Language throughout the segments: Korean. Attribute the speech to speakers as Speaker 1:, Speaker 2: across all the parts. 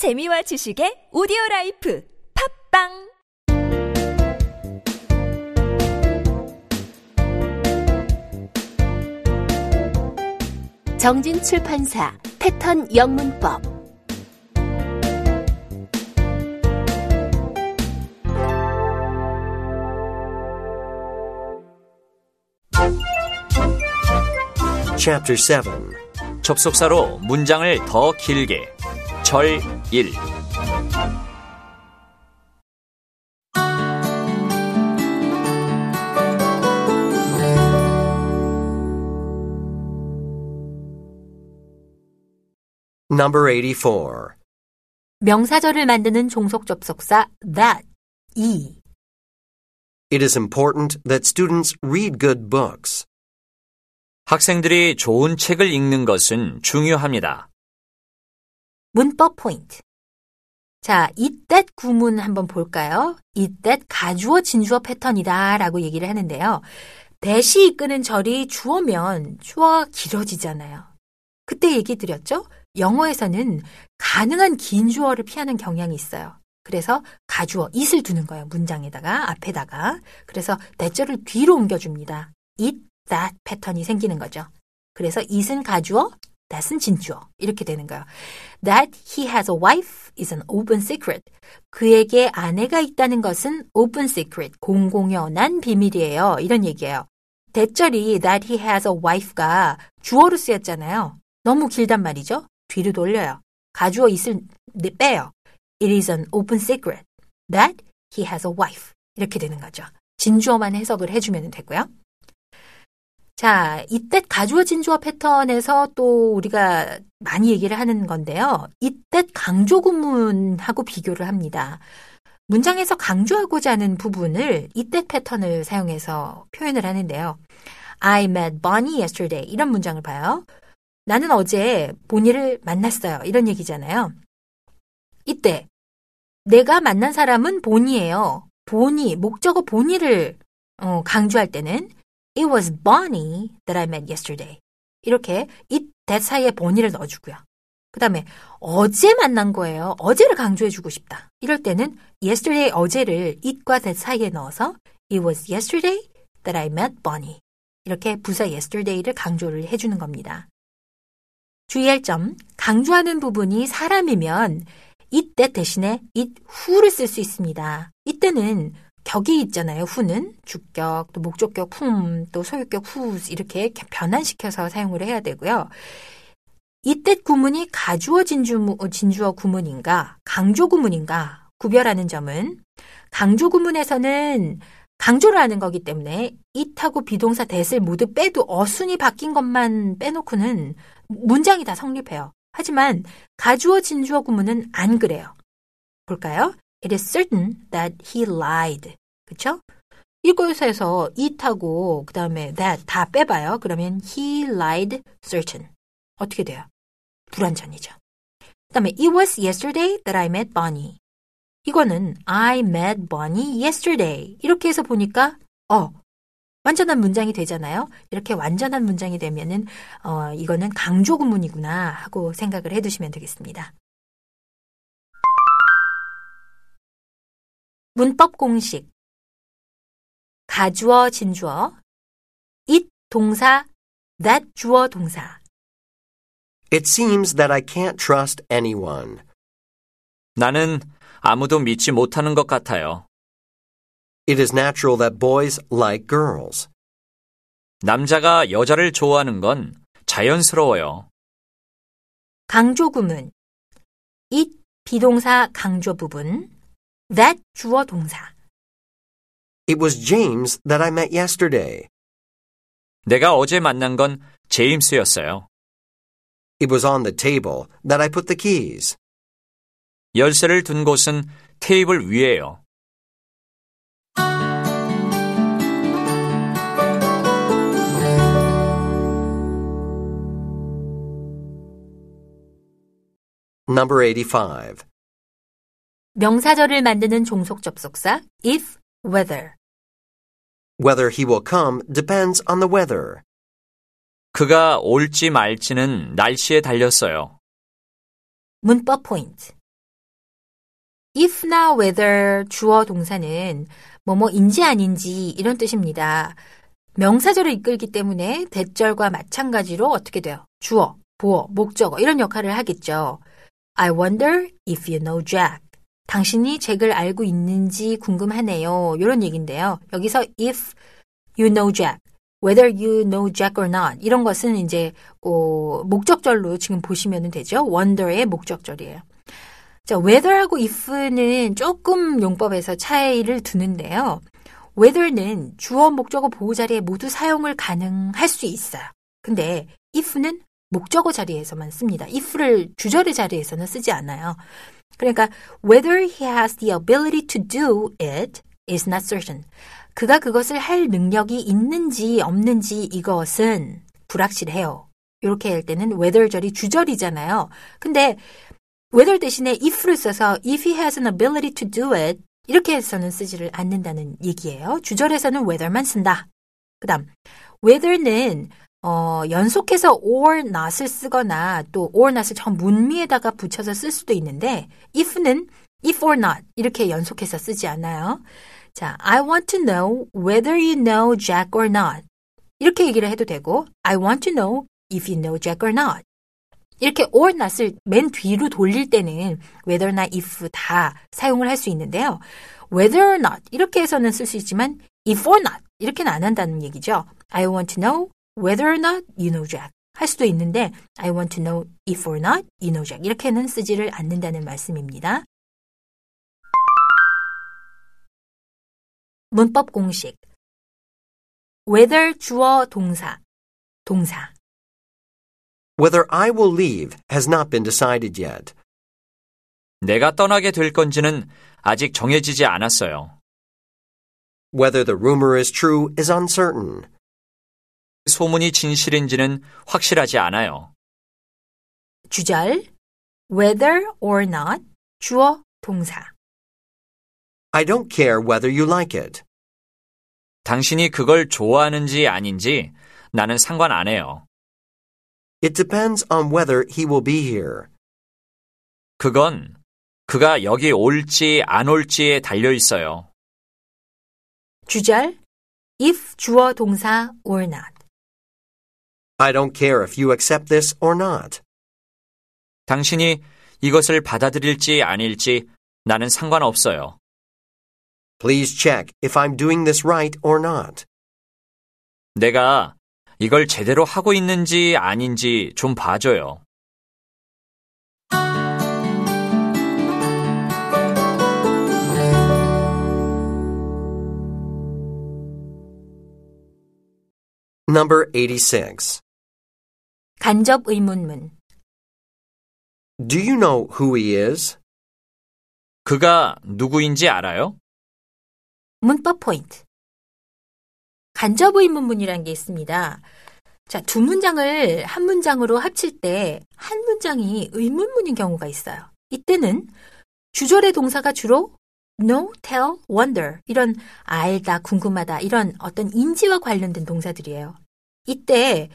Speaker 1: 재미와 지식의 오디오 라이프 팝빵!
Speaker 2: 정진 출판사 패턴 영문법.
Speaker 3: Chapter 7
Speaker 4: 접속사로 문장을 더 길게. 절 1.
Speaker 3: Number 84.
Speaker 2: 명사절을 만드는 종속 접속사 that 이
Speaker 3: It is important that students read good books.
Speaker 4: 학생들이 좋은 책을 읽는 것은 중요합니다.
Speaker 2: 문법 포인트. 자, 이때 구문 한번 볼까요? 이때 가주어 진주어 패턴이다 라고 얘기를 하는데요. 대시 이끄는 절이 주어면 주어가 길어지잖아요. 그때 얘기 드렸죠? 영어에서는 가능한 긴 주어를 피하는 경향이 있어요. 그래서 가주어 it을 두는 거예요. 문장에다가 앞에다가. 그래서 대절을 뒤로 옮겨줍니다. it, that 패턴이 생기는 거죠. 그래서 it은 가주어, that은 진주어 이렇게 되는 거예요. That he has a wife is an open secret. 그에게 아내가 있다는 것은 open secret, 공공연한 비밀이에요. 이런 얘기예요. 대절이 that he has a wife가 주어로 쓰였잖아요. 너무 길단 말이죠. 뒤로 돌려요. 가주어 it을 네, 빼요. It is an open secret that he has a wife. 이렇게 되는 거죠. 진주어만 해석을 해주면 되고요. 자, 이때 가주어 진주어 패턴에서 또 우리가 많이 얘기를 하는 건데요. 이때 강조 구문하고 비교를 합니다. 문장에서 강조하고자 하는 부분을 이때 패턴을 사용해서 표현을 하는데요. I met Bonnie yesterday. 이런 문장을 봐요. 나는 어제 보니를 만났어요. 이런 얘기잖아요. 이때 내가 만난 사람은 보니예요. 보니, 목적어 보니를 어, 강조할 때는 It was Bonnie that I met yesterday. 이렇게 it, that 사이에 보니를 넣어주고요. 그 다음에 어제 만난 거예요. 어제를 강조해주고 싶다. 이럴 때는 yesterday 어제를 it과 that 사이에 넣어서 It was yesterday that I met Bonnie. 이렇게 부사 yesterday를 강조를 해주는 겁니다. 주의할 점, 강조하는 부분이 사람이면 이때 대신에 it who를 쓸 수 있습니다. 이때는 격이 있잖아요. who는 주격, 또 목적격 whom, 또 소유격 whose 이렇게 변환시켜서 사용을 해야 되고요. 이때 구문이 가주어 진주, 진주어 구문인가, 강조 구문인가 구별하는 점은 강조 구문에서는 강조를 하는 거기 때문에 it하고 비동사 that을 모두 빼도 어순이 바뀐 것만 빼놓고는 문장이 다 성립해요. 하지만 가주어 진주어 구문은 안 그래요. 볼까요? It is certain that he lied. 그쵸? 이곳에서 it하고 그 다음에 that 다 빼봐요. 그러면 he lied certain. 어떻게 돼요? 불완전이죠. 그 다음에 it was yesterday that I met Bonnie. 이거는 I met Bonnie yesterday. 이렇게 해서 보니까 어 완전한 문장이 되잖아요. 이렇게 완전한 문장이 되면은 어 이거는 강조 구문이구나 하고 생각을 해 두시면 되겠습니다. 문법 공식 가주어 진주어 it 동사 that 주어 동사
Speaker 3: It seems that I can't trust anyone.
Speaker 4: 나는 아무도 믿지 못하는 것 같아요.
Speaker 3: It is natural that boys like girls.
Speaker 4: 남자가 여자를 좋아하는 건 자연스러워요.
Speaker 2: 강조 구문 it 비동사 강조 부분 that 주어 동사
Speaker 3: It was James that I met yesterday.
Speaker 4: 내가 어제 만난 건 제임스였어요.
Speaker 3: It was on the table that I put the keys.
Speaker 4: 열쇠를 둔 곳은 테이블 위에요.
Speaker 3: Number 85.
Speaker 2: 명사절을 만드는 종속 접속사 if, whether
Speaker 3: Whether he will come depends on the weather.
Speaker 4: 그가 올지 말지는 날씨에 달렸어요.
Speaker 2: 문법 포인트 if나 whether 주어 동사는 뭐뭐인지 아닌지 이런 뜻입니다. 명사절을 이끌기 때문에 대절과 마찬가지로 어떻게 돼요? 주어, 보어, 목적어 이런 역할을 하겠죠. I wonder if you know Jack. 당신이 잭을 알고 있는지 궁금하네요. 이런 얘기인데요. 여기서 if you know Jack, whether you know Jack or not 이런 것은 이제 어, 목적절로 지금 보시면 되죠. wonder의 목적절이에요. 자, whether하고 if는 조금 용법에서 차이를 두는데요. whether는 주어, 목적어, 보호 자리에 모두 사용을 가능할 수 있어요. 근데 if는 목적어 자리에서만 씁니다. if를 주절의 자리에서는 쓰지 않아요. 그러니까 whether he has the ability to do it is not certain. 그가 그것을 할 능력이 있는지 없는지 이것은 불확실해요. 이렇게 할 때는 whether절이 주절이잖아요. 근데 whether 대신에 if를 써서 if he has an ability to do it 이렇게 해서는 쓰지를 않는다는 얘기예요. 주절에서는 whether만 쓴다. 그 다음 whether는 어, 연속해서 or not을 쓰거나 또 or not을 처음 문미에다가 붙여서 쓸 수도 있는데 if는 if or not 이렇게 연속해서 쓰지 않아요. 자, I want to know whether you know Jack or not. 이렇게 얘기를 해도 되고 I want to know if you know Jack or not. 이렇게 or not을 맨 뒤로 돌릴 때는 whether나 if 다 사용을 할 수 있는데요. whether or not 이렇게 해서는 쓸 수 있지만 if or not 이렇게는 안 한다는 얘기죠. I want to know whether or not you know Jack 할 수도 있는데 I want to know if or not you know Jack 이렇게는 쓰지를 않는다는 말씀입니다. 문법 공식 whether 주어 동사 동사
Speaker 3: Whether I will leave has not been decided yet.
Speaker 4: 내가 떠나게 될 건지는 아직 정해지지 않았어요.
Speaker 3: Whether the rumor is true is uncertain.
Speaker 4: 소문이 진실인지는 확실하지 않아요.
Speaker 2: 주절 whether or not 주어 동사
Speaker 3: I don't care whether you like it.
Speaker 4: 당신이 그걸 좋아하는지 아닌지 나는 상관 안 해요.
Speaker 3: It depends on whether he will be here.
Speaker 4: 그건 그가 여기 올지 안 올지에 달려 있어요.
Speaker 2: 주절 if 주어 동사 or not
Speaker 3: I don't care if you accept this or not.
Speaker 4: 당신이 이것을 받아들일지 아닐지 나는 상관없어요.
Speaker 3: Please check if I'm doing this right or not.
Speaker 4: 내가 이걸 제대로 하고 있는지 아닌지 좀 봐줘요.
Speaker 3: Number 86.
Speaker 2: 간접 의문문
Speaker 3: Do you know who he is?
Speaker 4: 그가 누구인지 알아요?
Speaker 2: 문법 포인트 간접 의문문이라는 게 있습니다. 자, 두 문장을 한 문장으로 합칠 때 한 문장이 의문문인 경우가 있어요. 이때는 주절의 동사가 주로 know, tell, wonder 이런 알다, 궁금하다 이런 어떤 인지와 관련된 동사들이에요. 이때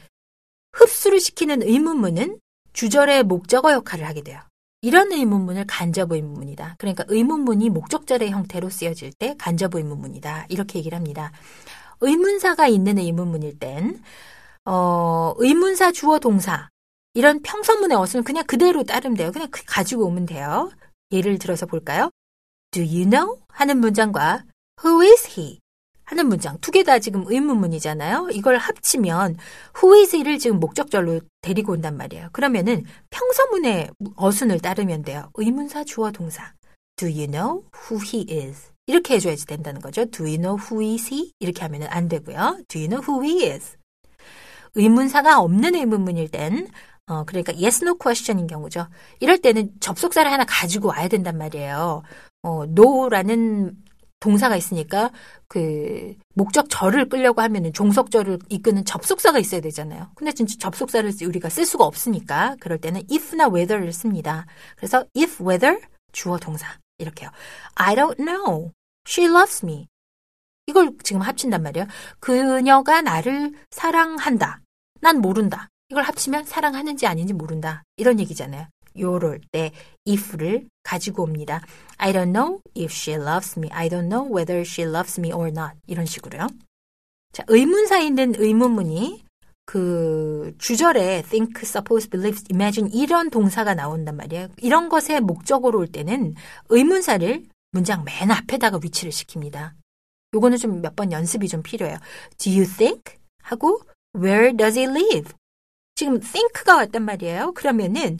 Speaker 2: 흡수를 시키는 의문문은 주절의 목적어 역할을 하게 돼요. 이런 의문문을 간접 의문문이다. 그러니까 의문문이 목적절의 형태로 쓰여질 때 간접 의문문이다. 이렇게 얘기를 합니다. 의문사가 있는 의문문일 땐 어, 의문사 주어 동사 이런 평서문의 어순 그냥 그대로 따르면 돼요. 그냥 가지고 오면 돼요. 예를 들어서 볼까요? Do you know? 하는 문장과 Who is he? 하는 문장 두 개 다 지금 의문문이잖아요. 이걸 합치면 who is he를 지금 목적절로 데리고 온단 말이에요. 그러면은 평서문의 어순을 따르면 돼요. 의문사 주어 동사. Do you know who he is? 이렇게 해줘야지 된다는 거죠. Do you know who is he? 이렇게 하면은 안 되고요. Do you know who he is? 의문사가 없는 의문문일 땐 어, 그러니까 yes, no question인 경우죠. 이럴 때는 접속사를 하나 가지고 와야 된단 말이에요. 어, no라는 동사가 있으니까 그 목적절을 끌려고 하면은 종속절을 이끄는 접속사가 있어야 되잖아요. 근데 진짜 접속사를 우리가 쓸 수가 없으니까 그럴 때는 if나 whether를 씁니다. 그래서 if whether 주어 동사 이렇게요. I don't know. She loves me. 이걸 지금 합친단 말이에요. 그녀가 나를 사랑한다. 난 모른다. 이걸 합치면 사랑하는지 아닌지 모른다. 이런 얘기잖아요. 요럴 때 if를 가지고 옵니다. I don't know if she loves me. I don't know whether she loves me or not. 이런 식으로요. 자, 의문사 있는 의문문이 그 주절에 think, suppose, believe, imagine 이런 동사가 나온단 말이에요. 이런 것에 목적으로 올 때는 의문사를 문장 맨 앞에다가 위치를 시킵니다. 요거는 좀 몇 번 연습이 좀 필요해요. Do you think? 하고 Where does he live? 지금 think가 왔단 말이에요. 그러면은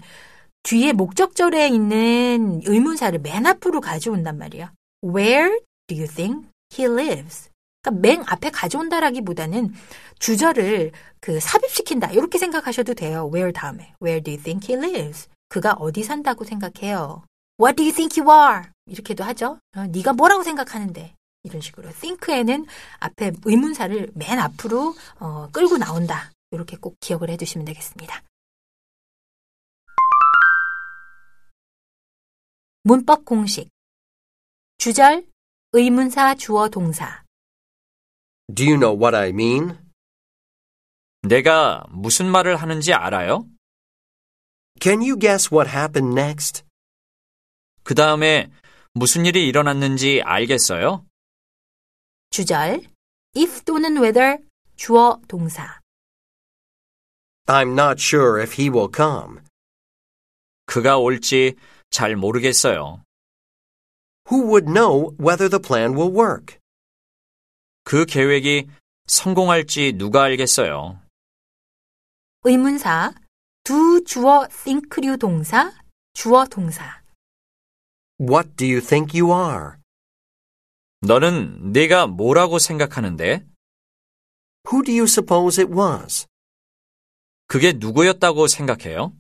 Speaker 2: 뒤에 목적절에 있는 의문사를 맨 앞으로 가져온단 말이에요. Where do you think he lives? 그러니까 맨 앞에 가져온다라기보다는 주절을 그 삽입시킨다 이렇게 생각하셔도 돼요. Where 다음에 Where do you think he lives? 그가 어디 산다고 생각해요? What do you think you are? 이렇게도 하죠. 어, 네가 뭐라고 생각하는데? 이런 식으로 think에는 앞에 의문사를 맨 앞으로 어, 끌고 나온다. 이렇게 꼭 기억을 해두시면 되겠습니다. 문법 공식 주절 의문사 주어 동사
Speaker 3: Do you know what I mean?
Speaker 4: 내가 무슨 말을 하는지 알아요?
Speaker 3: Can you guess what happened next?
Speaker 4: 그 다음에 무슨 일이 일어났는지 알겠어요?
Speaker 2: 주절 if 또는 whether 주어 동사
Speaker 3: I'm not sure if he will come.
Speaker 4: 그가 올지 잘 모르겠어요.
Speaker 3: Who would know whether the plan will work?
Speaker 4: 그 계획이 성공할지 누가 알겠어요.
Speaker 2: 의문사 두 주어 think류 동사 주어 동사
Speaker 3: What do you think you are?
Speaker 4: 너는 내가 뭐라고 생각하는데?
Speaker 3: Who do you suppose it was?
Speaker 4: 그게 누구였다고 생각해요?